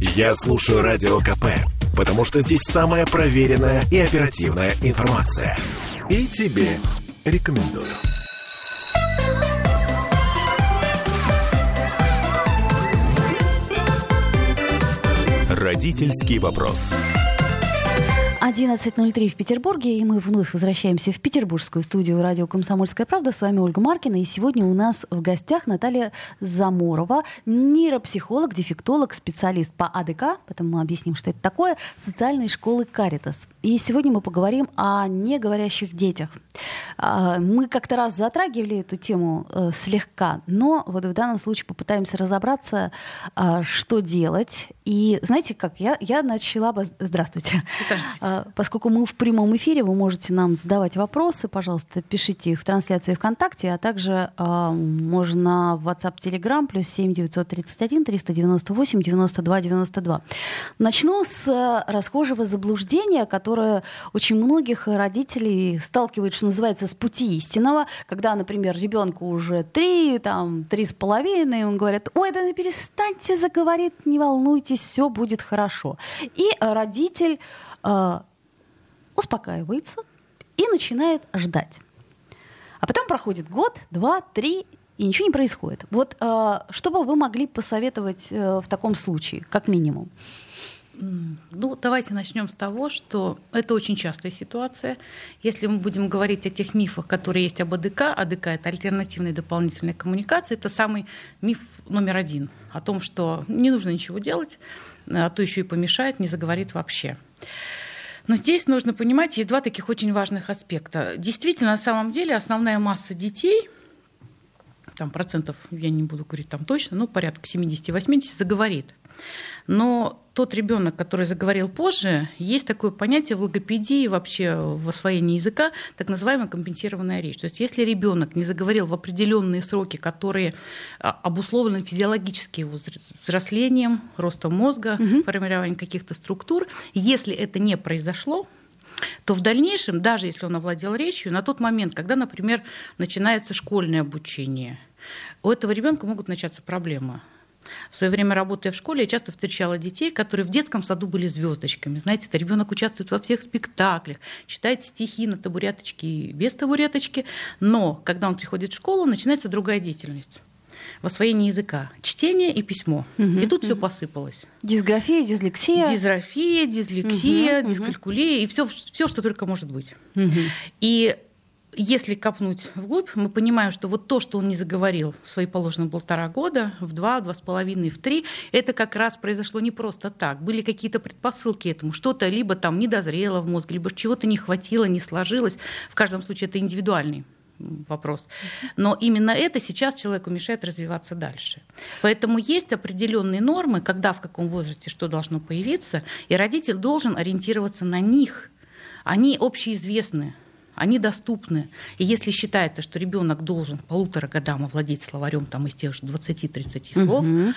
Я слушаю Радио КП, потому что здесь самая проверенная и оперативная информация. И тебе рекомендую. Родительский вопрос. 11.03 в Петербурге, и мы вновь возвращаемся в петербургскую студию радио «Комсомольская правда». С вами Ольга Маркина, и сегодня у нас в гостях Наталья Заморова, нейропсихолог, дефектолог, специалист по АДК, потом мы объясним, что это такое, социальной школы «Каритас». И сегодня мы поговорим о неговорящих детях. А, мы как-то раз затрагивали эту тему э, слегка, но вот в данном случае попытаемся разобраться, а, что делать. И знаете как, я, я начала бы... Здравствуйте. Здравствуйте. Поскольку мы в прямом эфире, вы можете нам задавать вопросы, пожалуйста, пишите их в трансляции ВКонтакте, а также э, можно в WhatsApp, Telegram, плюс 7 931 398 92 92. Начну с э, расхожего заблуждения, которое очень многих родителей сталкивает, что называется, с пути истинного, когда, например, ребенку уже три, там, три с половиной, он говорит, ой, да перестаньте заговорить, не волнуйтесь, все будет хорошо. И родитель э, успокаивается и начинает ждать. А потом проходит год, два, три, и ничего не происходит. Вот э, что бы вы могли посоветовать э, в таком случае, как минимум? Ну, давайте начнем с того, что это очень частая ситуация. Если мы будем говорить о тех мифах, которые есть об АДК, АДК — это альтернативная дополнительная коммуникация, это самый миф номер один о том, что не нужно ничего делать, а то еще и помешает, не заговорит вообще. Но здесь нужно понимать, есть два таких очень важных аспекта. Действительно, на самом деле основная масса детей, там процентов, я не буду говорить там точно, но порядка 70-80 заговорит. Но тот ребенок, который заговорил позже, есть такое понятие в логопедии, вообще в освоении языка, так называемая компенсированная речь. То есть если ребенок не заговорил в определенные сроки, которые а, обусловлены физиологически его взрослением, ростом мозга, угу. формированием каких-то структур, если это не произошло, то в дальнейшем, даже если он овладел речью, на тот момент, когда, например, начинается школьное обучение, у этого ребенка могут начаться проблемы в свое время работая в школе, я часто встречала детей, которые в детском саду были звездочками. Знаете, это ребенок участвует во всех спектаклях, читает стихи на табуреточке и без табуреточки, но когда он приходит в школу, начинается другая деятельность в освоении языка. Чтение и письмо. Угу, и тут угу. все посыпалось. Дисграфия, дислексия. Дисграфия, дислексия, угу, дискалькулия угу. и все, все, что только может быть. Угу. И если копнуть вглубь, мы понимаем, что вот то, что он не заговорил в свои положенные полтора года, в два, два с половиной, в три, это как раз произошло не просто так. Были какие-то предпосылки этому. Что-то либо там не дозрело в мозге, либо чего-то не хватило, не сложилось. В каждом случае это индивидуальный вопрос. Но именно это сейчас человеку мешает развиваться дальше. Поэтому есть определенные нормы, когда в каком возрасте что должно появиться, и родитель должен ориентироваться на них. Они общеизвестны они доступны. И если считается, что ребенок должен полутора годам овладеть словарем там, из тех же 20-30 слов, угу.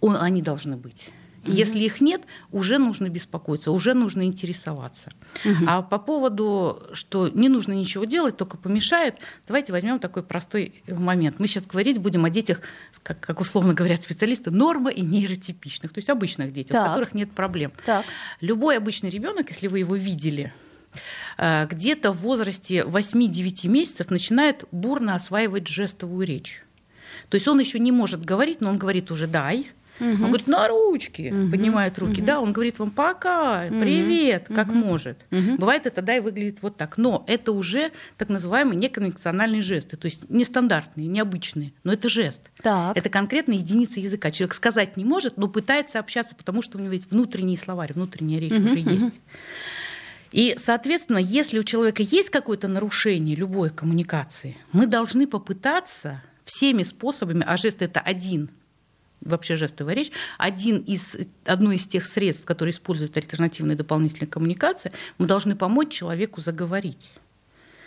он, они должны быть. Угу. Если их нет, уже нужно беспокоиться, уже нужно интересоваться. Угу. А по поводу, что не нужно ничего делать, только помешает, давайте возьмем такой простой момент. Мы сейчас говорить будем о детях, как, как условно говорят специалисты, норма и нейротипичных, то есть обычных детях, так. у которых нет проблем. Так. Любой обычный ребенок, если вы его видели, где-то в возрасте 8-9 месяцев начинает бурно осваивать жестовую речь. То есть он еще не может говорить, но он говорит уже «дай», Угу. Он говорит, на ручки, угу. поднимает руки. Угу. Да, он говорит вам пока, привет, угу. как может. Угу. Бывает это, да, и выглядит вот так. Но это уже так называемые неконвенциональные жесты, то есть нестандартные, необычные, но это жест. Так. Это конкретная единица языка. Человек сказать не может, но пытается общаться, потому что у него есть внутренний словарь, внутренняя речь угу. уже угу. есть. И, соответственно, если у человека есть какое-то нарушение любой коммуникации, мы должны попытаться всеми способами, а жест это один, вообще жестовая речь, один из, одно из тех средств, которые используют альтернативные дополнительные коммуникации, мы должны помочь человеку заговорить.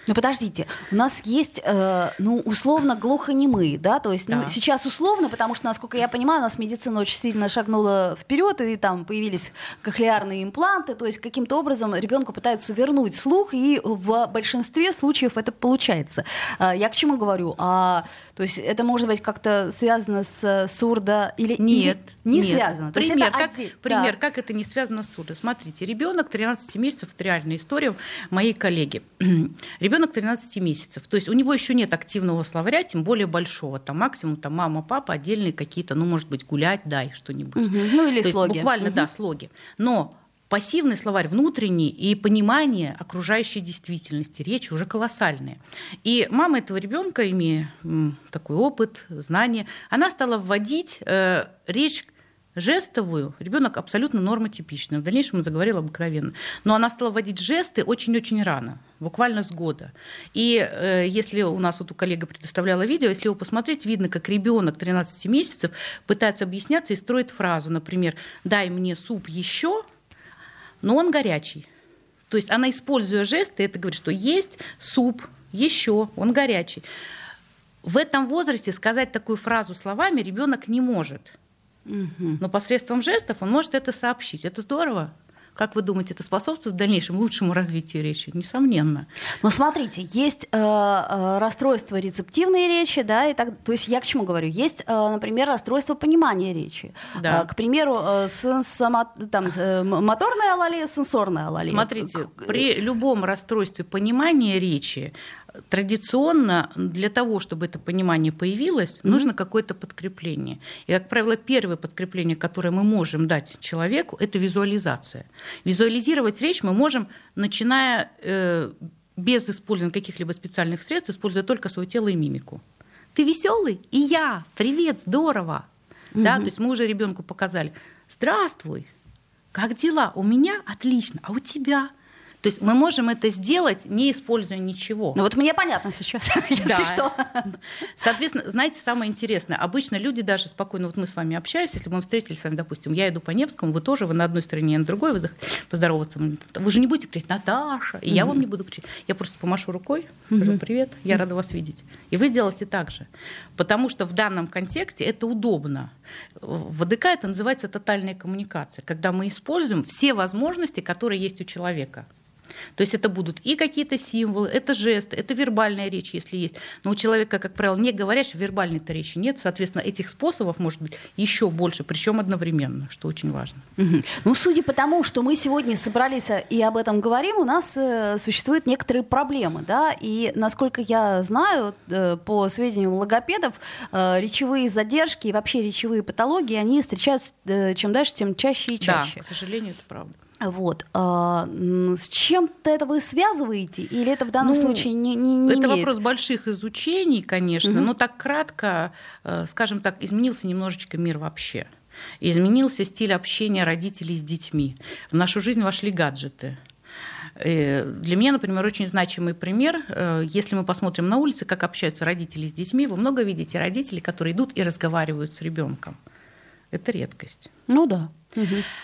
Ну подождите, у нас есть, э, ну, условно глухонемые, да, то есть, ну, Да. сейчас условно, потому что, насколько я понимаю, у нас медицина очень сильно шагнула вперед, и там появились кохлеарные импланты, то есть каким-то образом ребенку пытаются вернуть слух, и в большинстве случаев это получается. А, я к чему говорю? А, то есть это может быть как-то связано с сурдо или Нет, или не нет. связано. То есть пример, это как, отдель- пример да. как это не связано с судом. Смотрите, ребенок 13 месяцев, это реальная история моей коллеги. ребенок 13 месяцев, то есть у него еще нет активного словаря, тем более большого, там максимум там мама, папа, отдельные какие-то, ну может быть гулять, дай что-нибудь. Мгм. Ну или То есть слоги. буквально, Мгм. да, слоги. Но пассивный словарь внутренний и понимание окружающей действительности, речи уже колоссальные. И мама этого ребенка, имея такой опыт, знания, она стала вводить э, речь жестовую, ребенок абсолютно нормотипичный. В дальнейшем он заговорил обыкновенно. Но она стала вводить жесты очень-очень рано, буквально с года. И э, если у нас вот у коллега предоставляла видео, если его посмотреть, видно, как ребенок 13 месяцев пытается объясняться и строит фразу, например, «дай мне суп еще», но он горячий. То есть она, используя жесты, это говорит, что есть суп, еще, он горячий. В этом возрасте сказать такую фразу словами ребенок не может. Но посредством жестов он может это сообщить. Это здорово. Как вы думаете, это способствует в дальнейшем лучшему развитию речи? Несомненно. Но смотрите, есть э, э, расстройство рецептивной речи, да, и так, то есть я к чему говорю? Есть, э, например, расстройство понимания речи. Да. Э, к примеру, э, сенсомо- там, э, моторная алалия, сенсорная алалия. Смотрите, при любом расстройстве понимания речи традиционно для того, чтобы это понимание появилось, нужно какое-то подкрепление. И, как правило, первое подкрепление, которое мы можем дать человеку, это визуализация. Визуализировать речь мы можем, начиная э, без использования каких-либо специальных средств, используя только свое тело и мимику. Ты веселый? И я. Привет, здорово. Да, то есть мы уже ребенку показали. Здравствуй. Как дела? У меня отлично. А у тебя? То есть мы можем это сделать, не используя ничего. Ну вот мне понятно сейчас, если что. Соответственно, знаете, самое интересное, обычно люди даже спокойно, вот мы с вами общаемся, если бы мы встретились с вами, допустим, я иду по Невскому, вы тоже, вы на одной стороне, я на другой, вы поздороваться, вы же не будете кричать «Наташа», и я вам не буду кричать. Я просто помашу рукой, скажу «Привет, я рада вас видеть». И вы сделаете так же. Потому что в данном контексте это удобно. В АДК это называется тотальная коммуникация, когда мы используем все возможности, которые есть у человека. То есть это будут и какие-то символы, это жесты, это вербальная речь, если есть. Но у человека, как правило, не говорящего, вербальной-то речи нет. Соответственно, этих способов может быть еще больше, причем одновременно, что очень важно. Мгм. Ну, судя по тому, что мы сегодня собрались э, и об этом говорим, у нас э, существуют некоторые проблемы, да, и насколько я знаю, э, по сведениям логопедов, э, речевые задержки и вообще речевые патологии, они встречаются э, чем дальше, тем чаще и чаще. Да, к сожалению, это правда. Вот. а, с чем-то это вы связываете? Или это в данном Ну, случае не, не, не это имеет? вопрос больших изучений, конечно, но так кратко, э, скажем так, изменился немножечко мир вообще. Изменился стиль общения родителей с детьми. В нашу жизнь вошли гаджеты. Э, Для меня, например, очень значимый пример. э, Если мы посмотрим на улице, как общаются родители с детьми, вы много видите родителей, которые идут и разговаривают с ребенком. Это редкость. Ну да.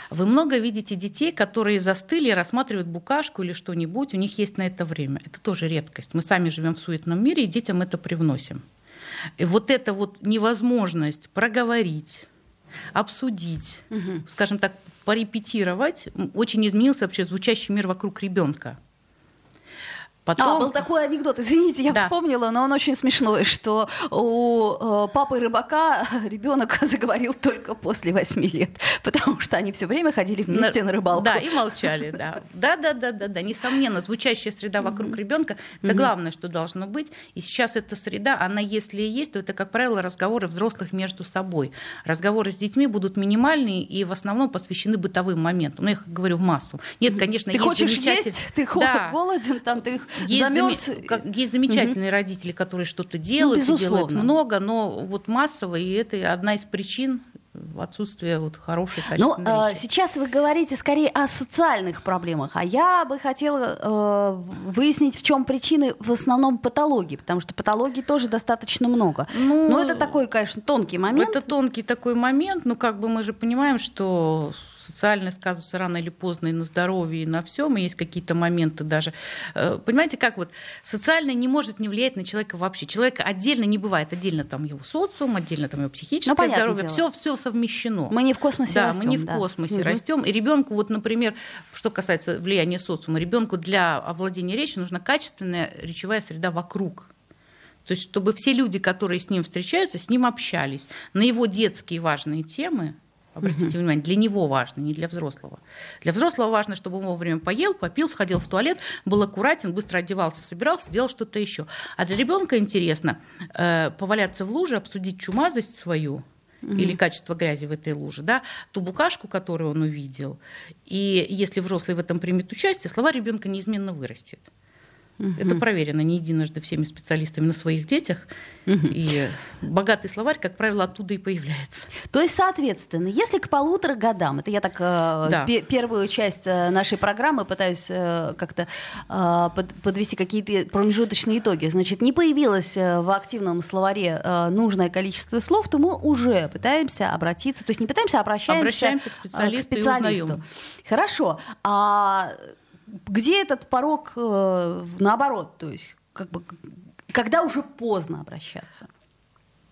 Вы много видите детей, которые застыли и рассматривают букашку или что-нибудь, у них есть на это время. Это тоже редкость. Мы сами живем в суетном мире, и детям это привносим. И вот эта вот невозможность проговорить, обсудить, скажем так, порепетировать, очень изменился вообще звучащий мир вокруг ребенка. А, был такой анекдот, извините, я Да. вспомнила, но он очень смешной, что у э, папы рыбака ребенок заговорил только после восьми лет, потому что они все время ходили вместе на, рыбалку. Да, и молчали, да. Да, да, да, да, да. Несомненно, звучащая среда вокруг ребенка это главное, что должно быть. И сейчас эта среда, она если и есть, то это, как правило, разговоры взрослых между собой. Разговоры с детьми будут минимальные и в основном посвящены бытовым моментам. Ну, я их говорю в массу. Нет, конечно, Ты есть хочешь замечатель- есть, ты Да. голоден, там ты Есть, замерз. заме- как- есть замечательные родители, которые что-то делают, и делают много, но вот массово, и это одна из причин отсутствия вот хорошей Ну, качественной речи. сейчас вы говорите скорее о социальных проблемах, а я бы хотела э, выяснить, в чем причины в основном патологии, потому что патологий тоже достаточно много. Ну, Но это такой, конечно, тонкий момент. Это тонкий такой момент, но как бы мы же понимаем, что социальное сказывается рано или поздно и на здоровье, и на всем, и есть какие-то моменты даже. Э, понимаете, как вот социальное не может не влиять на человека вообще. Человек отдельно не бывает, отдельно там его социум, отдельно там его психическое ну, здоровье, все, все совмещено. Мы не в космосе да, растем. мы не в космосе угу. растем. И ребенку, вот, например, что касается влияния социума, ребенку для овладения речью нужна качественная речевая среда вокруг. То есть, чтобы все люди, которые с ним встречаются, с ним общались на его детские важные темы, Обратите внимание, для него важно, не для взрослого. Для взрослого важно, чтобы он вовремя поел, попил, сходил в туалет, был аккуратен, быстро одевался, собирался, делал что-то еще. А для ребенка интересно э, поваляться в луже, обсудить чумазость свою, угу. или качество грязи в этой луже, да, ту букашку, которую он увидел. И если взрослый в этом примет участие, слова ребенка неизменно вырастет. Угу. Это проверено не единожды всеми специалистами на своих детях. Угу. И богатый словарь, как правило, оттуда и появляется. То есть, соответственно, если к полутора годам, это я так э, да. первую часть э, нашей программы пытаюсь э, как-то под, подвести какие-то промежуточные итоги, значит, не появилось в активном словаре нужное количество слов, то мы уже пытаемся обратиться, то есть не пытаемся, а обращаемся, обращаемся к специалисту. К специалисту. Хорошо. А где этот порог э, наоборот, то есть как бы когда уже поздно обращаться?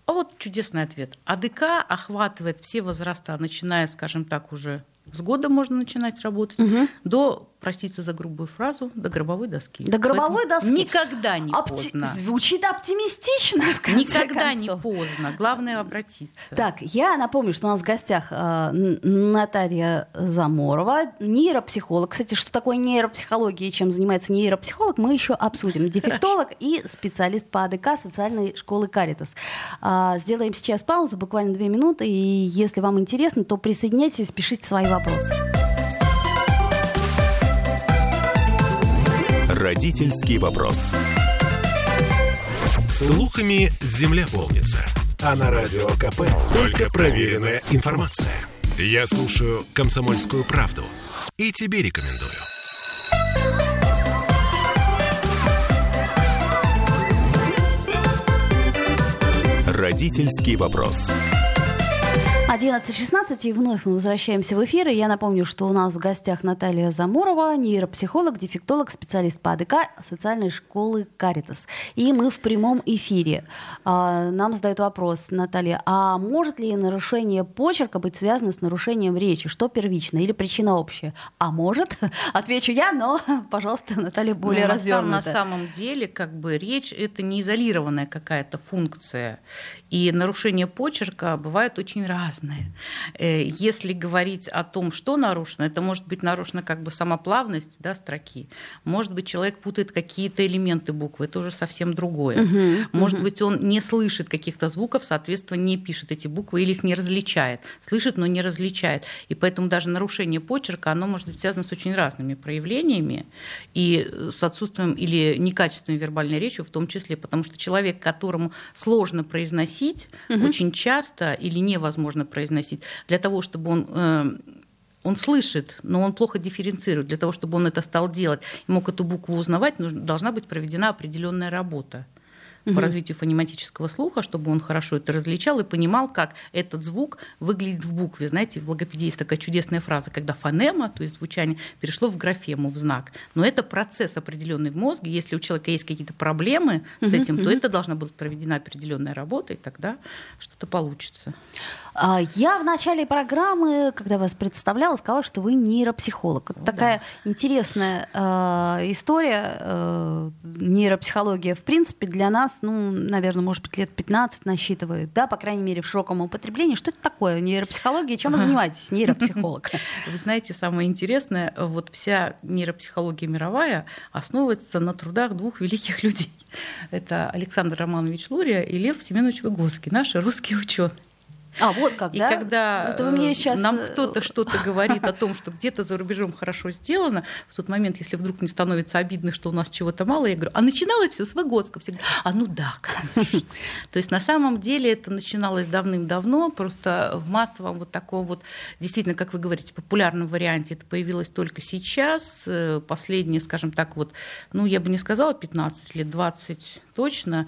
А вот чудесный ответ. АДК охватывает все возраста, начиная, скажем так, уже с года можно начинать работать, угу. до простите за грубую фразу, до гробовой доски. До гробовой доски. Никогда не Опти... поздно. Звучит оптимистично, Никогда концов. не поздно. Главное обратиться. Так, я напомню, что у нас в гостях э, Наталья Заморова, нейропсихолог. Кстати, что такое нейропсихология и чем занимается нейропсихолог, мы еще обсудим. Дефектолог и специалист по АДК социальной школы Каритас. Э, сделаем сейчас паузу, буквально две минуты, и если вам интересно, то присоединяйтесь, пишите свои вопросы. Родительский вопрос. Слухами земля полнится. А на радио КП только проверенная информация. Я слушаю «Комсомольскую правду» и тебе рекомендую. Родительский вопрос. 11.16, и вновь мы возвращаемся в эфир. И я напомню, что у нас в гостях Наталья Замурова, нейропсихолог, дефектолог, специалист по АДК социальной школы «Каритас». И мы в прямом эфире. А, нам задают вопрос, Наталья, а может ли нарушение почерка быть связано с нарушением речи? Что первично или причина общая? А может? Отвечу я, но, пожалуйста, Наталья более ну, развернута. На самом деле, как бы речь — это не изолированная какая-то функция. И нарушение почерка бывает очень разное разные. Э, если говорить о том, что нарушено, это может быть нарушена как бы сама плавность да, строки. Может быть, человек путает какие-то элементы буквы, это уже совсем другое. Угу, может угу. быть, он не слышит каких-то звуков, соответственно, не пишет эти буквы или их не различает. Слышит, но не различает. И поэтому даже нарушение почерка, оно может быть связано с очень разными проявлениями и с отсутствием или некачественной вербальной речью в том числе, потому что человек, которому сложно произносить, угу. очень часто или невозможно произносить, для того, чтобы он э, он слышит, но он плохо дифференцирует. Для того, чтобы он это стал делать и мог эту букву узнавать, нужно, должна быть проведена определенная работа угу. по развитию фонематического слуха, чтобы он хорошо это различал и понимал, как этот звук выглядит в букве. Знаете, в логопедии есть такая чудесная фраза, когда фонема, то есть звучание, перешло в графему, в знак. Но это процесс определенный в мозге. Если у человека есть какие-то проблемы с угу, этим, угу. то это должна быть проведена определенная работа, и тогда что-то получится. А, я в начале программы, когда вас представляла, сказала, что вы нейропсихолог. Это такая да. интересная э, история. Э, нейропсихология, в принципе, для нас, ну, наверное, может быть, лет 15 насчитывает, да, по крайней мере, в широком употреблении. Что это такое нейропсихология? Чем вы занимаетесь, нейропсихолог? Вы знаете, самое интересное, вот вся нейропсихология мировая основывается на трудах двух великих людей. Это Александр Романович Лурия и Лев Семенович Выгодский, наши русские ученые. А, вот как, и да? когда Это вы мне сейчас... нам э, кто-то что-то говорит о том, что где-то за рубежом хорошо сделано, в тот момент, если вдруг не становится обидно, что у нас чего-то мало, я говорю, а начиналось все с Выгодского. Все говорят, а ну да, конечно. То есть на самом деле это начиналось давным-давно, просто в массовом вот таком вот, действительно, как вы говорите, популярном варианте это появилось только сейчас. Э, последние, скажем так, вот, ну, я бы не сказала 15 лет, 20 точно.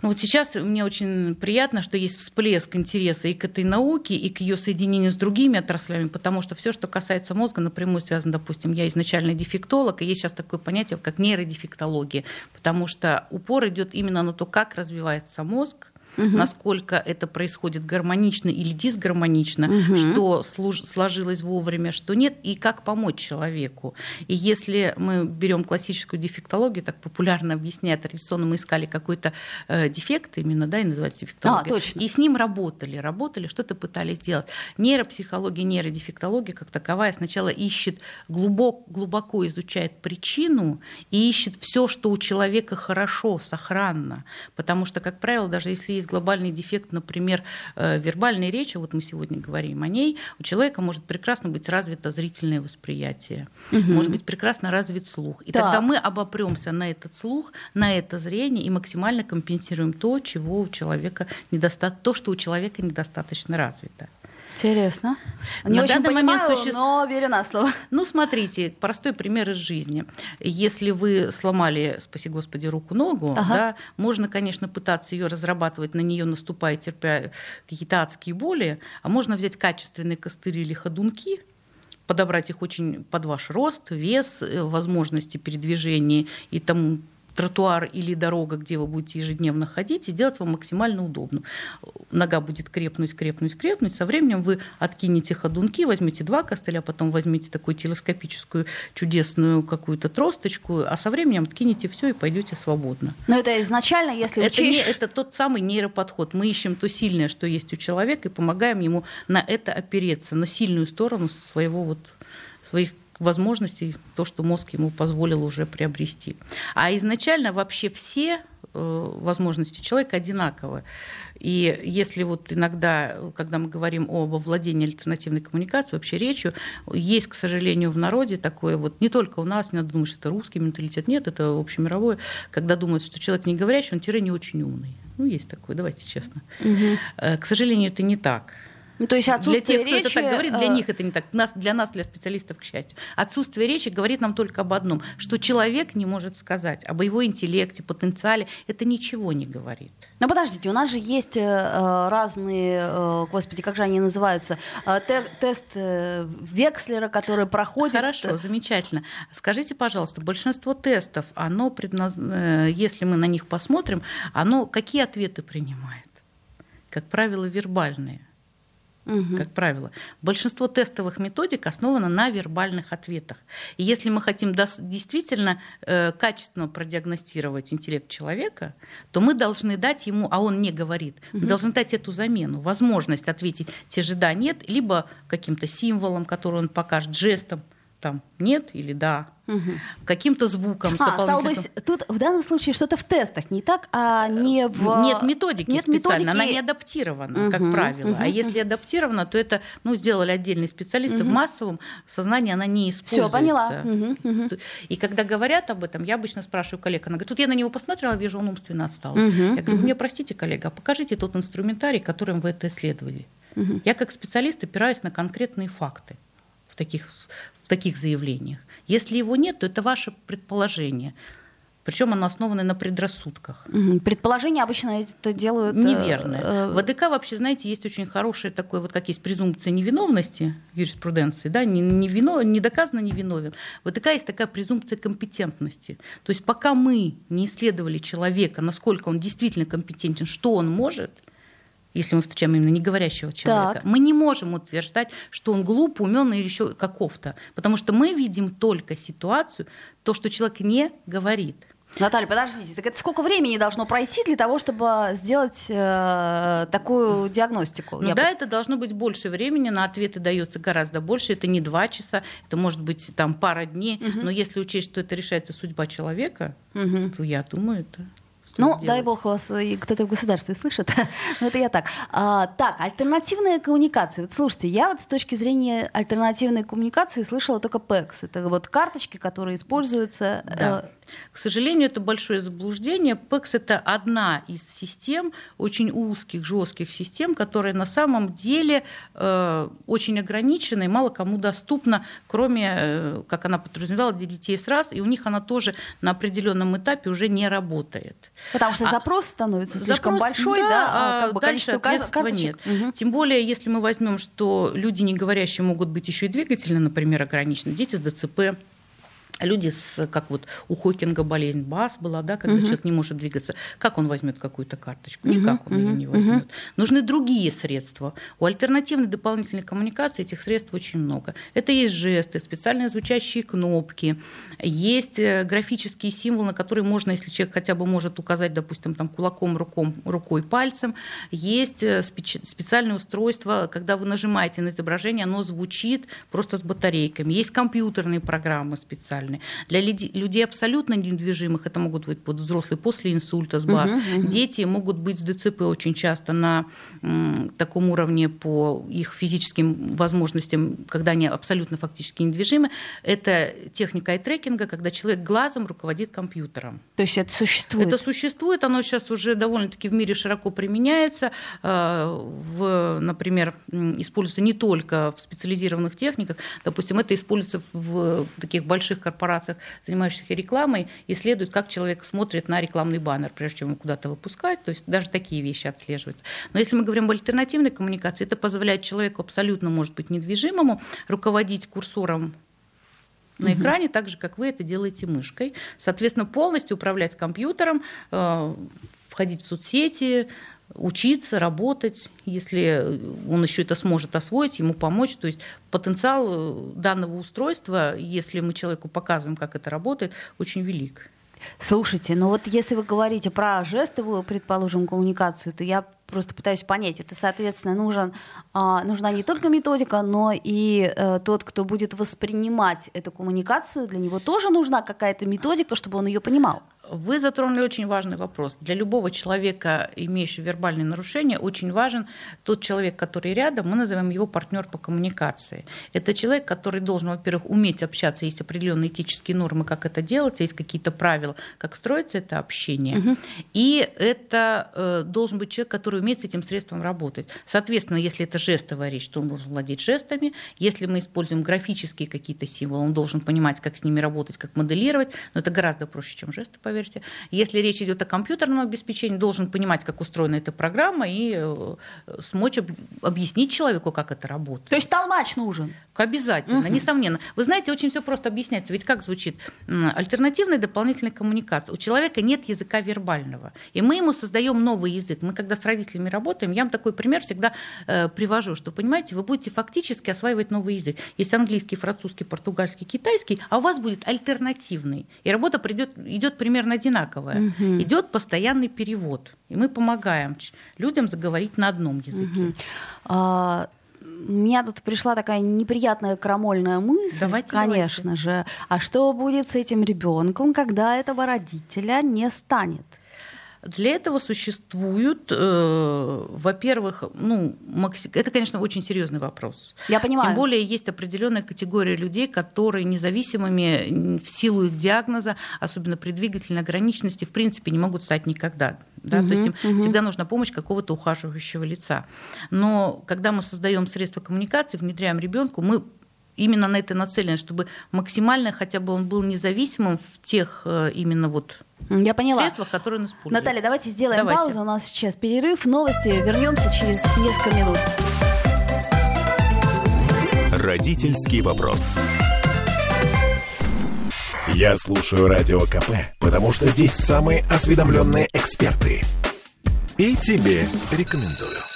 Ну вот сейчас мне очень приятно, что есть всплеск интереса и к этой науке, и к ее соединению с другими отраслями, потому что все, что касается мозга, напрямую связано, допустим, я изначально дефектолог, и есть сейчас такое понятие, как нейродефектология, потому что упор идет именно на то, как развивается мозг, угу. насколько это происходит гармонично или дисгармонично, угу. что служ- сложилось вовремя, что нет, и как помочь человеку. И если мы берем классическую дефектологию, так популярно объясняя, традиционно мы искали какой-то э, дефект именно, да, и называется дефектология. А, точно. И с ним работали, работали, что-то пытались сделать. Нейропсихология, нейродефектология как таковая сначала ищет глубоко, глубоко изучает причину и ищет все, что у человека хорошо, сохранно. Потому что, как правило, даже если есть глобальный дефект, например, э, вербальной речи, вот мы сегодня говорим о ней, у человека может прекрасно быть развито зрительное восприятие, угу. может быть прекрасно развит слух. И да. тогда мы обопремся на этот слух, на это зрение и максимально компенсируем то, чего у человека недостаточно, то, что у человека недостаточно развито. Интересно. Не на очень понимаю, момент суще... но верю на слово. Ну, смотрите, простой пример из жизни. Если вы сломали, спаси Господи, руку-ногу, ага. да, можно, конечно, пытаться ее разрабатывать, на нее наступая, терпя какие-то адские боли, а можно взять качественные костыри или ходунки, подобрать их очень под ваш рост, вес, э, возможности передвижения и тому тротуар или дорога, где вы будете ежедневно ходить, и сделать вам максимально удобно. Нога будет крепнуть, крепнуть, крепнуть. Со временем вы откинете ходунки, возьмете два костыля, потом возьмете такую телескопическую чудесную какую-то тросточку, а со временем откинете все и пойдете свободно. Но это изначально, если это, не, это тот самый нейроподход. Мы ищем то сильное, что есть у человека, и помогаем ему на это опереться, на сильную сторону своего вот своих возможностей, то, что мозг ему позволил уже приобрести. А изначально вообще все э, возможности человека одинаковы. И если вот иногда, когда мы говорим об овладении альтернативной коммуникацией, вообще речью, есть, к сожалению, в народе такое вот, не только у нас, не надо думать, что это русский менталитет, нет, это общемировое, когда думают, что человек не говорящий, он тире не очень умный. Ну, есть такое, давайте честно. Угу. К сожалению, это не так. Ну, то есть отсутствие для тех, речи... кто это так говорит, для э, них это не так. Нас, для нас, для специалистов, к счастью. Отсутствие речи говорит нам только об одном, что человек не может сказать об его интеллекте, потенциале. Это ничего не говорит. Но подождите, у нас же есть э, э разные, э, господи, как же они называются, э, те, тест э, Векслера, который проходит... Хорошо, замечательно. Скажите, пожалуйста, большинство тестов, оно предназ... э, если мы на них посмотрим, оно какие ответы принимает? Как правило, вербальные угу. как правило. Большинство тестовых методик основано на вербальных ответах. И если мы хотим действительно э, качественно продиагностировать интеллект человека, то мы должны дать ему, а он не говорит, угу. мы должны дать эту замену, возможность ответить те же да, нет, либо каким-то символом, который он покажет, жестом, там нет или да, угу. каким-то звуком. А, стало быть, тут в данном случае что-то в тестах не так, а не в... Нет методики Нет специально, методики... она не адаптирована, угу. как правило. Угу. А если адаптирована, то это ну, сделали отдельные специалисты. Угу. В массовом сознании она не используется. Все, поняла. Угу. Угу. И когда говорят об этом, я обычно спрашиваю коллег, она говорит, тут я на него посмотрела, вижу, он умственно отстал. Угу. Я говорю, мне простите, коллега, а покажите тот инструментарий, которым вы это исследовали. Угу. Я как специалист опираюсь на конкретные факты таких, в таких заявлениях. Если его нет, то это ваше предположение. Причем оно основано на предрассудках. Предположения обычно это делают... Э, Неверное. Э, в АДК вообще, знаете, есть очень хорошее такое, вот как есть презумпция невиновности в юриспруденции, да, не, не, вино, не доказано невиновен. В АДК есть такая презумпция компетентности. То есть пока мы не исследовали человека, насколько он действительно компетентен, что он может – если мы встречаем именно неговорящего человека, так. мы не можем утверждать, что он глуп, умен или еще каков-то, потому что мы видим только ситуацию, то, что человек не говорит. Наталья, подождите, так это сколько времени должно пройти для того, чтобы сделать э, такую диагностику? Ну Я да, бы... это должно быть больше времени, на ответы дается гораздо больше. Это не два часа, это может быть там пара дней. Угу. Но если учесть, что это решается судьба человека, угу. то я думаю, это ну, делать. дай бог вас и кто-то в государстве слышит. Но это я так. А, так, альтернативная коммуникация. Вот слушайте, я вот с точки зрения альтернативной коммуникации слышала только ПЭКС. Это вот карточки, которые используются. Да. Э, К сожалению, это большое заблуждение. ПЭКС – это одна из систем, очень узких, жестких систем, которая на самом деле э, очень ограничена и мало кому доступна, кроме, э, как она подразумевала, для детей с раз, и у них она тоже на определенном этапе уже не работает. Потому что а, запрос становится слишком запрос, большой, да, да а, а как бы количество карточек. нет. Угу. Тем более, если мы возьмем, что люди не говорящие могут быть еще и двигательно, например, ограничены, дети с ДЦП, люди с, как вот у Хокинга болезнь БАС была, да, когда угу. человек не может двигаться, как он возьмет какую-то карточку? Никак угу, он ее не возьмет. Угу. Нужны другие средства. У альтернативной дополнительной коммуникации этих средств очень много. Это есть жесты, специальные звучащие кнопки, есть э, графические символы, на которые можно, если человек хотя бы может указать, допустим, там кулаком, руком, рукой, пальцем, есть э, специальное устройство, когда вы нажимаете на изображение, оно звучит просто с батарейками. Есть компьютерные программы специальные специальные. Для людей абсолютно недвижимых это могут быть вот взрослые после инсульта с БАС. Угу, угу. Дети могут быть с ДЦП очень часто на м, таком уровне по их физическим возможностям, когда они абсолютно фактически недвижимы. Это техника ай-трекинга, когда человек глазом руководит компьютером. То есть это существует? Это существует, оно сейчас уже довольно-таки в мире широко применяется. Э, в, например, используется не только в специализированных техниках, допустим, это используется в таких больших корпорациях, корпорациях, занимающихся рекламой, исследуют, как человек смотрит на рекламный баннер, прежде чем его куда-то выпускать. То есть даже такие вещи отслеживаются. Но если мы говорим об альтернативной коммуникации, это позволяет человеку абсолютно, может быть, недвижимому руководить курсором на экране, так же, как вы это делаете мышкой. Соответственно, полностью управлять компьютером, э, входить в соцсети, учиться, работать, если он еще это сможет освоить, ему помочь. То есть потенциал э, данного устройства, если мы человеку показываем, как это работает, очень велик. Слушайте, ну вот если вы говорите про жестовую, предположим, коммуникацию, то я просто пытаюсь понять, это, соответственно, нужен, а, нужна не только методика, но и а, тот, кто будет воспринимать эту коммуникацию, для него тоже нужна какая-то методика, чтобы он ее понимал. Вы затронули очень важный вопрос. Для любого человека, имеющего вербальные нарушения, очень важен тот человек, который рядом, мы называем его партнер по коммуникации. Это человек, который должен, во-первых, уметь общаться, есть определенные этические нормы, как это делается, есть какие-то правила, как строится это общение. Угу. И это э, должен быть человек, который умеет с этим средством работать. Соответственно, если это жестовая речь, то он должен владеть жестами. Если мы используем графические какие-то символы, он должен понимать, как с ними работать, как моделировать. Но это гораздо проще, чем жесты, поверьте поверьте. Если речь идет о компьютерном обеспечении, должен понимать, как устроена эта программа и э, смочь объяснить человеку, как это работает. То есть толмач нужен? Обязательно, угу. несомненно. Вы знаете, очень все просто объясняется. Ведь как звучит? Альтернативная дополнительная коммуникация. У человека нет языка вербального. И мы ему создаем новый язык. Мы когда с родителями работаем, я вам такой пример всегда э, привожу, что, понимаете, вы будете фактически осваивать новый язык. Есть английский, французский, португальский, китайский, а у вас будет альтернативный. И работа придет, идет примерно одинаковая. Угу. Идет постоянный перевод. И мы помогаем людям заговорить на одном языке. Угу. А, у меня тут пришла такая неприятная крамольная мысль, давайте, конечно давайте. же. А что будет с этим ребенком, когда этого родителя не станет? Для этого существуют, э, во-первых, ну, макси... это, конечно, очень серьезный вопрос. Я понимаю. Тем более есть определенная категория людей, которые независимыми в силу их диагноза, особенно при двигательной ограниченности, в принципе, не могут стать никогда. Да? Угу, То есть им угу. всегда нужна помощь какого-то ухаживающего лица. Но когда мы создаем средства коммуникации, внедряем ребенку, мы именно на это нацелены, чтобы максимально хотя бы он был независимым в тех э, именно вот я поняла. средствах, которые он использует. Наталья, давайте сделаем давайте. паузу. У нас сейчас перерыв, новости. Вернемся через несколько минут. Родительский вопрос. Я слушаю радио КП, потому что здесь самые осведомленные эксперты. И тебе рекомендую.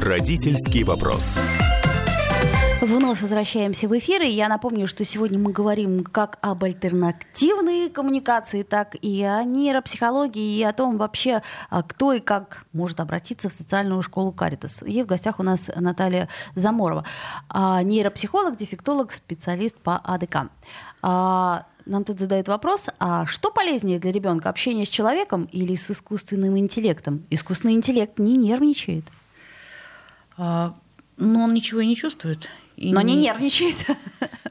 Родительский вопрос. Вновь возвращаемся в эфир, и я напомню, что сегодня мы говорим как об альтернативной коммуникации, так и о нейропсихологии, и о том вообще, а, кто и как может обратиться в социальную школу Каритас. И в гостях у нас Наталья Заморова, а, нейропсихолог, дефектолог, специалист по АДК. А, нам тут задают вопрос, а что полезнее для ребенка, общение с человеком или с искусственным интеллектом? Искусственный интеллект не нервничает. Но он ничего и не чувствует. И Но не, не нервничает.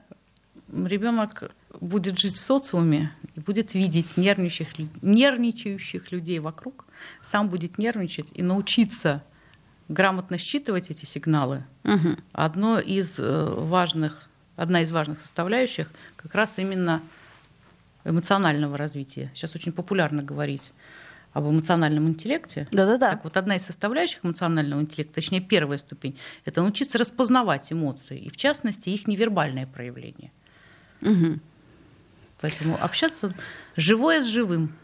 Ребенок будет жить в социуме и будет видеть нервничающих, нервничающих людей вокруг, сам будет нервничать и научиться грамотно считывать эти сигналы. Угу. Одно из э, важных, одна из важных составляющих как раз именно эмоционального развития. Сейчас очень популярно говорить об эмоциональном интеллекте. Да-да-да. Так вот, одна из составляющих эмоционального интеллекта, точнее, первая ступень, это научиться распознавать эмоции, и в частности, их невербальное проявление. Угу. Поэтому общаться живое с живым.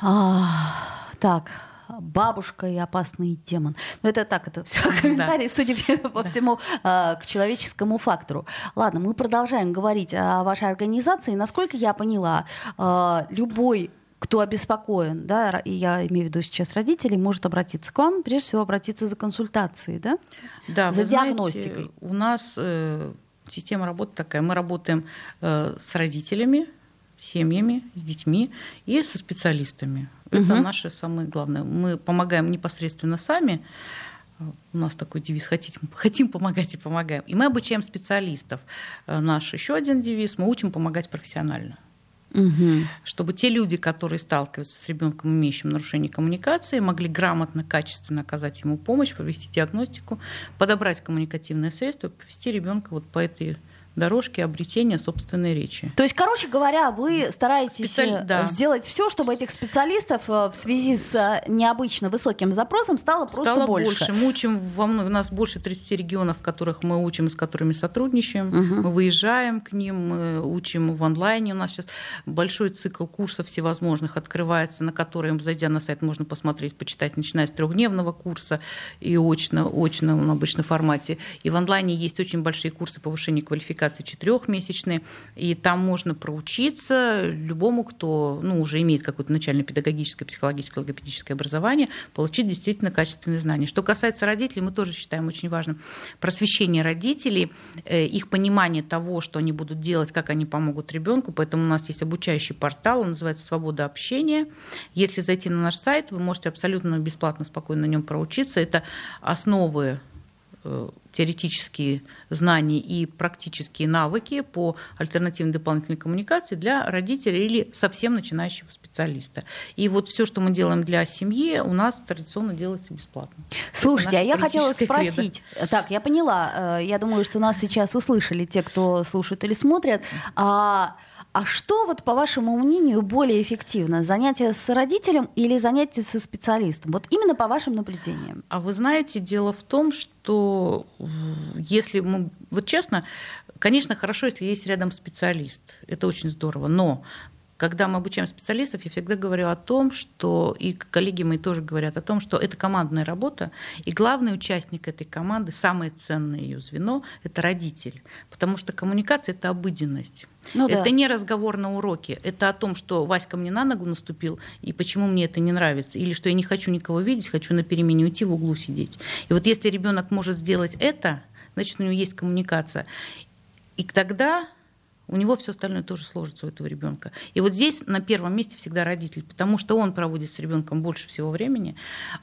А, так, бабушка и опасный демон. Ну, это так, это все комментарии, да. судя по да. всему, а, к человеческому фактору. Ладно, мы продолжаем говорить о вашей организации. Насколько я поняла, а, любой кто обеспокоен, да, и я имею в виду сейчас родителей, может обратиться к вам, прежде всего обратиться за консультацией, да? Да, за диагностикой. Знаете, у нас э, система работы такая. Мы работаем э, с родителями, семьями, с детьми и со специалистами. Это угу. наше самое главное. Мы помогаем непосредственно сами. У нас такой девиз хотим, хотим помогать и помогаем. И мы обучаем специалистов. Э, наш еще один девиз мы учим помогать профессионально угу. чтобы те люди, которые сталкиваются с ребенком, имеющим нарушение коммуникации, могли грамотно, качественно оказать ему помощь, провести диагностику, подобрать коммуникативное средство, повести ребенка вот по этой дорожки обретения собственной речи. То есть, короче говоря, вы стараетесь Специаль... Э, да. сделать все, чтобы этих специалистов э, в связи с э, необычно высоким запросом стало просто стало больше. больше. Мы учим, во у нас больше 30 регионов, в которых мы учим и с которыми сотрудничаем. Угу. Мы выезжаем к ним, мы учим в онлайне. У нас сейчас большой цикл курсов всевозможных открывается, на которые, зайдя на сайт, можно посмотреть, почитать, начиная с трехдневного курса и очно, очно в обычном формате. И в онлайне есть очень большие курсы повышения квалификации квалификации четырехмесячные, и там можно проучиться любому, кто ну, уже имеет какое-то начальное педагогическое, психологическое, логопедическое образование, получить действительно качественные знания. Что касается родителей, мы тоже считаем очень важным просвещение родителей, э, их понимание того, что они будут делать, как они помогут ребенку. Поэтому у нас есть обучающий портал, он называется «Свобода общения». Если зайти на наш сайт, вы можете абсолютно бесплатно, спокойно на нем проучиться. Это основы теоретические знания и практические навыки по альтернативной дополнительной коммуникации для родителей или совсем начинающего специалиста. И вот все, что мы делаем для семьи, у нас традиционно делается бесплатно. Слушайте, а я хотела спросить. Кредо. Так, я поняла. Э, я думаю, что нас сейчас услышали те, кто слушает или смотрят. А а что, вот, по вашему мнению, более эффективно? Занятие с родителем или занятие со специалистом? Вот именно по вашим наблюдениям. А вы знаете, дело в том, что если мы... Вот честно, конечно, хорошо, если есть рядом специалист. Это очень здорово. Но когда мы обучаем специалистов, я всегда говорю о том, что, и коллеги мои тоже говорят о том, что это командная работа, и главный участник этой команды, самое ценное ее звено, это родитель. Потому что коммуникация — это обыденность. Ну, это да. не разговор на уроке, это о том, что Васька мне на ногу наступил, и почему мне это не нравится, или что я не хочу никого видеть, хочу на перемене уйти в углу сидеть. И вот если ребенок может сделать это, значит, у него есть коммуникация. И тогда у него все остальное тоже сложится у этого ребенка. И вот здесь на первом месте всегда родитель, потому что он проводит с ребенком больше всего времени,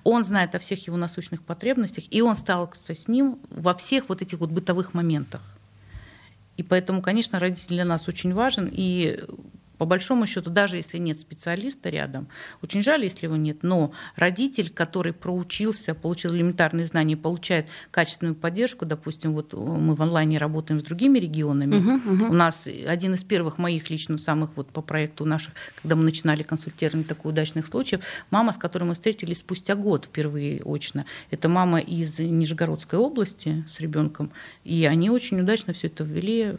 он знает о всех его насущных потребностях, и он сталкивается с ним во всех вот этих вот бытовых моментах. И поэтому, конечно, родитель для нас очень важен, и по большому счету, даже если нет специалиста рядом, очень жаль, если его нет, но родитель, который проучился, получил элементарные знания, получает качественную поддержку, допустим, вот мы в онлайне работаем с другими регионами, uh-huh, uh-huh. у нас один из первых моих лично самых вот по проекту наших, когда мы начинали консультирование таких удачных случаев, мама, с которой мы встретились спустя год впервые очно, это мама из Нижегородской области с ребенком, и они очень удачно все это ввели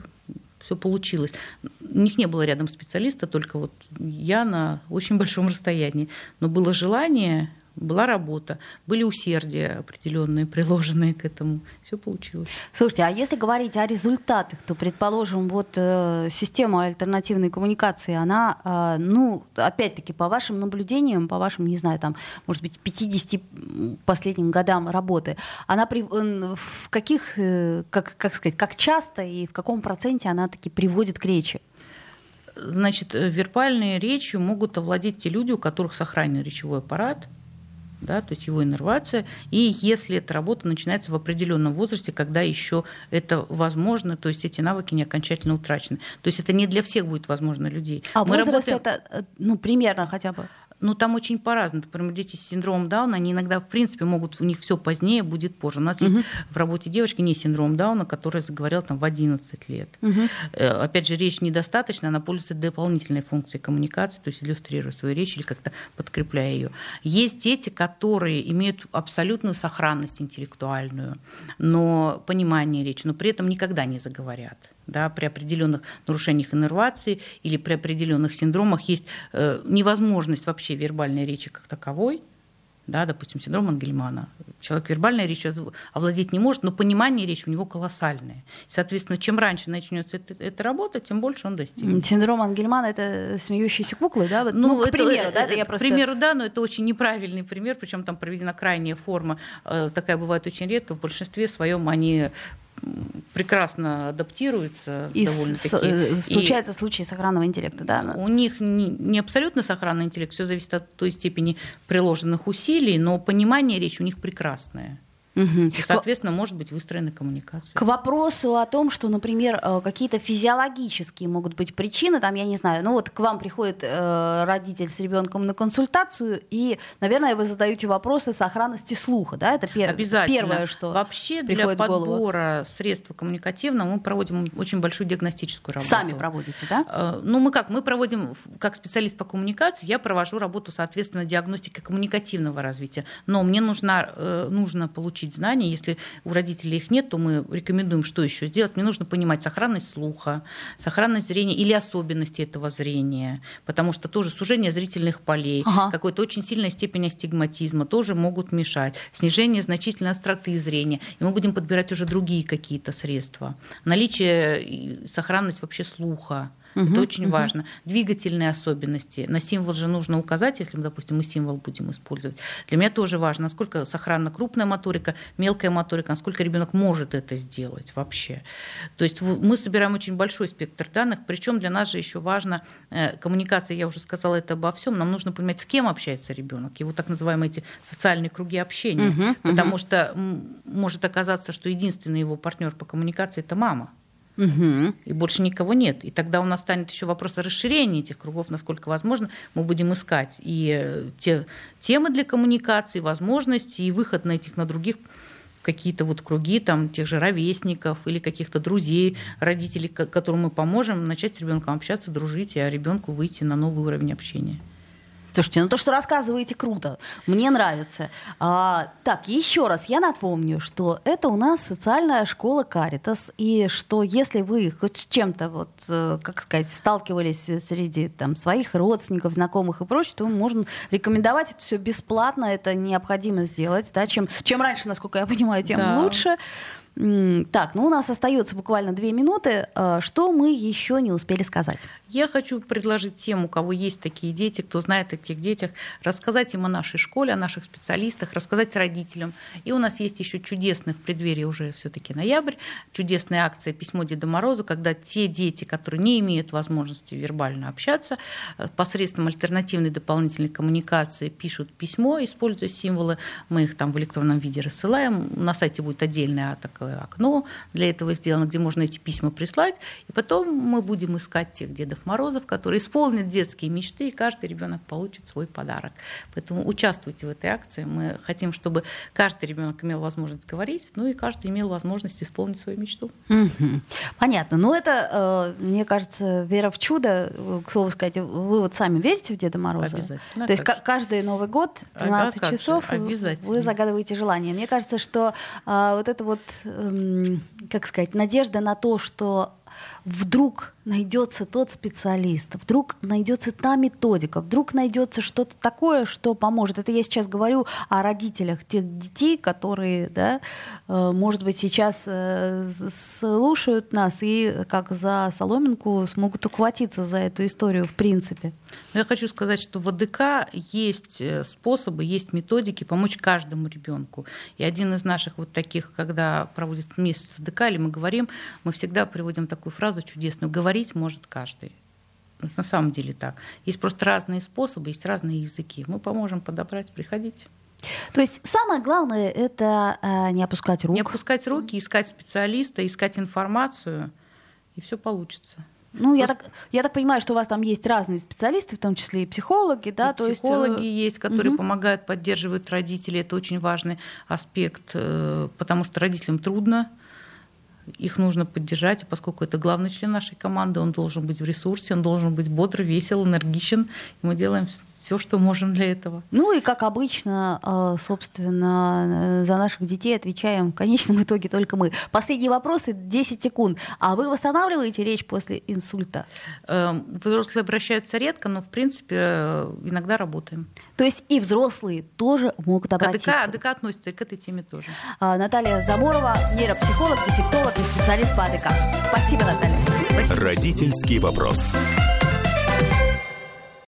все получилось. У них не было рядом специалиста, только вот я на очень большом расстоянии. Но было желание, была работа, были усердия определенные, приложенные к этому. Все получилось. Слушайте, а если говорить о результатах, то, предположим, вот э, система альтернативной коммуникации, она, э, ну, опять-таки, по вашим наблюдениям, по вашим, не знаю, там, может быть, 50 последним годам работы, она при, э, в каких, э, как, как сказать, как часто и в каком проценте она таки приводит к речи? Значит, вербальной речью могут овладеть те люди, у которых сохранен речевой аппарат, да, то есть его иннервация, и если эта работа начинается в определенном возрасте, когда еще это возможно, то есть эти навыки не окончательно утрачены. То есть это не для всех будет возможно людей. А Мы возраст работаем... это, э, ну, примерно хотя бы? Ну, там очень по-разному. Например, дети с синдромом Дауна, они иногда, в принципе, могут, у них все позднее будет позже. У нас угу. есть в работе девочки не синдром Дауна, которая заговорила там в 11 лет. Угу. Опять же, речь недостаточно, она пользуется дополнительной функцией коммуникации, то есть иллюстрируя свою речь или как-то подкрепляя ее. Есть дети, которые имеют абсолютную сохранность интеллектуальную, но понимание речи, но при этом никогда не заговорят да, при определенных нарушениях иннервации или при определенных синдромах есть э, невозможность вообще вербальной речи как таковой, да, допустим, синдром Ангельмана. Человек вербальной речью овладеть не может, но понимание речи у него колоссальное. Соответственно, чем раньше начнется эта, эта работа, тем больше он достигнет. Синдром Ангельмана – это смеющиеся куклы, да? Ну, ну к это, примеру, да? Это я просто... К примеру, да, но это очень неправильный пример, причем там проведена крайняя форма, э, такая бывает очень редко, в большинстве своем они прекрасно адаптируются и довольно-таки. Э, случается и случай сохранного интеллекта, да? У них не, не абсолютно сохранный интеллект, все зависит от той степени приложенных усилий, но понимание речи у них прекрасное. Угу. И, соответственно, может быть выстроена коммуникация. К вопросу о том, что, например, э, какие-то физиологические могут быть причины, там, я не знаю, ну вот к вам приходит э, родитель с ребенком на консультацию, и, наверное, вы задаете вопросы сохранности слуха, да? Это пер- первое, что Вообще для подбора средств коммуникативного мы проводим очень большую диагностическую работу. Сами проводите, да? Э, ну, мы как? Мы проводим, как специалист по коммуникации, я провожу работу, соответственно, диагностики коммуникативного развития. Но мне нужно, э, нужно получить получить знания. Если у родителей их нет, то мы рекомендуем, что еще сделать. Мне нужно понимать сохранность слуха, сохранность зрения или особенности этого зрения, потому что тоже сужение зрительных полей, ага. какой-то очень сильная степень астигматизма тоже могут мешать, снижение значительной остроты зрения. И мы будем подбирать уже другие какие-то средства. Наличие сохранность вообще слуха. Угу, Это очень угу. важно. Двигательные особенности. На символ же нужно указать, если, мы, допустим, мы символ будем использовать. Для меня тоже важно, насколько сохранна крупная моторика, мелкая моторика, насколько ребенок может это сделать вообще. То есть мы собираем очень большой спектр данных, причем для нас же еще важно э, коммуникация, я уже сказала это обо всем, нам нужно понимать, с кем общается ребенок, его так называемые эти социальные круги общения, угу, потому угу. что может оказаться, что единственный его партнер по коммуникации это мама. Угу. И больше никого нет. И тогда у нас станет еще вопрос о расширении этих кругов, насколько возможно, мы будем искать и э, те темы для коммуникации, возможности, и выход на этих, на других какие-то вот круги там тех же ровесников или каких-то друзей, родителей, которым мы поможем начать с ребенком общаться, дружить, а ребенку выйти на новый уровень общения. Слушайте, ну то, что рассказываете, круто. Мне нравится. А, так, еще раз я напомню, что это у нас социальная школа Каритас, и что если вы хоть с чем-то, вот, э, как сказать, сталкивались среди там, своих родственников, знакомых и прочее, то можно рекомендовать это все бесплатно, это необходимо сделать. Да? Чем, чем раньше, насколько я понимаю, тем да. лучше. Так, ну у нас остается буквально две минуты. А, что мы еще не успели сказать? Я хочу предложить тем, у кого есть такие дети, кто знает о таких детях, рассказать им о нашей школе, о наших специалистах, рассказать родителям. И у нас есть еще чудесный в преддверии уже все-таки ноябрь, чудесная акция «Письмо Деда Морозу», когда те дети, которые не имеют возможности вербально общаться, э, посредством альтернативной дополнительной коммуникации пишут письмо, используя символы. Мы их там в электронном виде рассылаем. На сайте будет отдельное такое окно для этого сделано, где можно эти письма прислать. И потом мы будем искать тех дедов Морозов, которые исполнят детские мечты, и каждый ребенок получит свой подарок. Поэтому участвуйте в этой акции. Мы хотим, чтобы каждый ребенок имел возможность говорить, ну и каждый имел возможность исполнить свою мечту. Понятно. Ну это, э, мне кажется, вера в чудо. К слову сказать, вы вот сами верите в Деда Мороза? Обязательно. То есть каждый Новый год, 13 ага, часов, вы загадываете желание. Мне кажется, что а, вот это вот, эм, как сказать, надежда на то, что вдруг найдется тот специалист, вдруг найдется та методика, вдруг найдется что-то такое, что поможет. Это я сейчас говорю о родителях тех детей, которые, да, э, может быть, сейчас э, слушают нас и как за соломинку смогут ухватиться за эту историю в принципе. Я хочу сказать, что в АДК есть э, способы, есть методики помочь каждому ребенку. И один из наших вот таких, когда проводит месяц АДК, или мы говорим, мы всегда приводим такую фразу чудесную говорить может каждый. На самом деле так. Есть просто разные способы, есть разные языки. Мы поможем подобрать, приходите. То есть самое главное это э, не опускать рук. Не опускать руки, искать специалиста, искать информацию, и все получится. Ну, я так, я так понимаю, что у вас там есть разные специалисты, в том числе и психологи, да, и то психологи есть, есть, которые угу. помогают, поддерживают родителей. Это очень важный аспект, э, потому что родителям трудно, их нужно поддержать, и поскольку это главный член нашей команды, он должен быть в ресурсе, он должен быть бодр, весел, энергичен. И мы делаем все, что можем для этого. Ну и, как обычно, э, собственно, э, за наших детей отвечаем в конечном итоге только мы. Последние вопросы, 10 секунд. А вы восстанавливаете речь после инсульта? Эм, взрослые обращаются редко, но, в принципе, э, иногда работаем. То есть и взрослые тоже могут обратиться? АДК, АДК относится и к этой теме тоже. А, Наталья Заморова, нейропсихолог, дефектолог и специалист по АДК. Спасибо, Наталья. Спасибо. Родительский вопрос.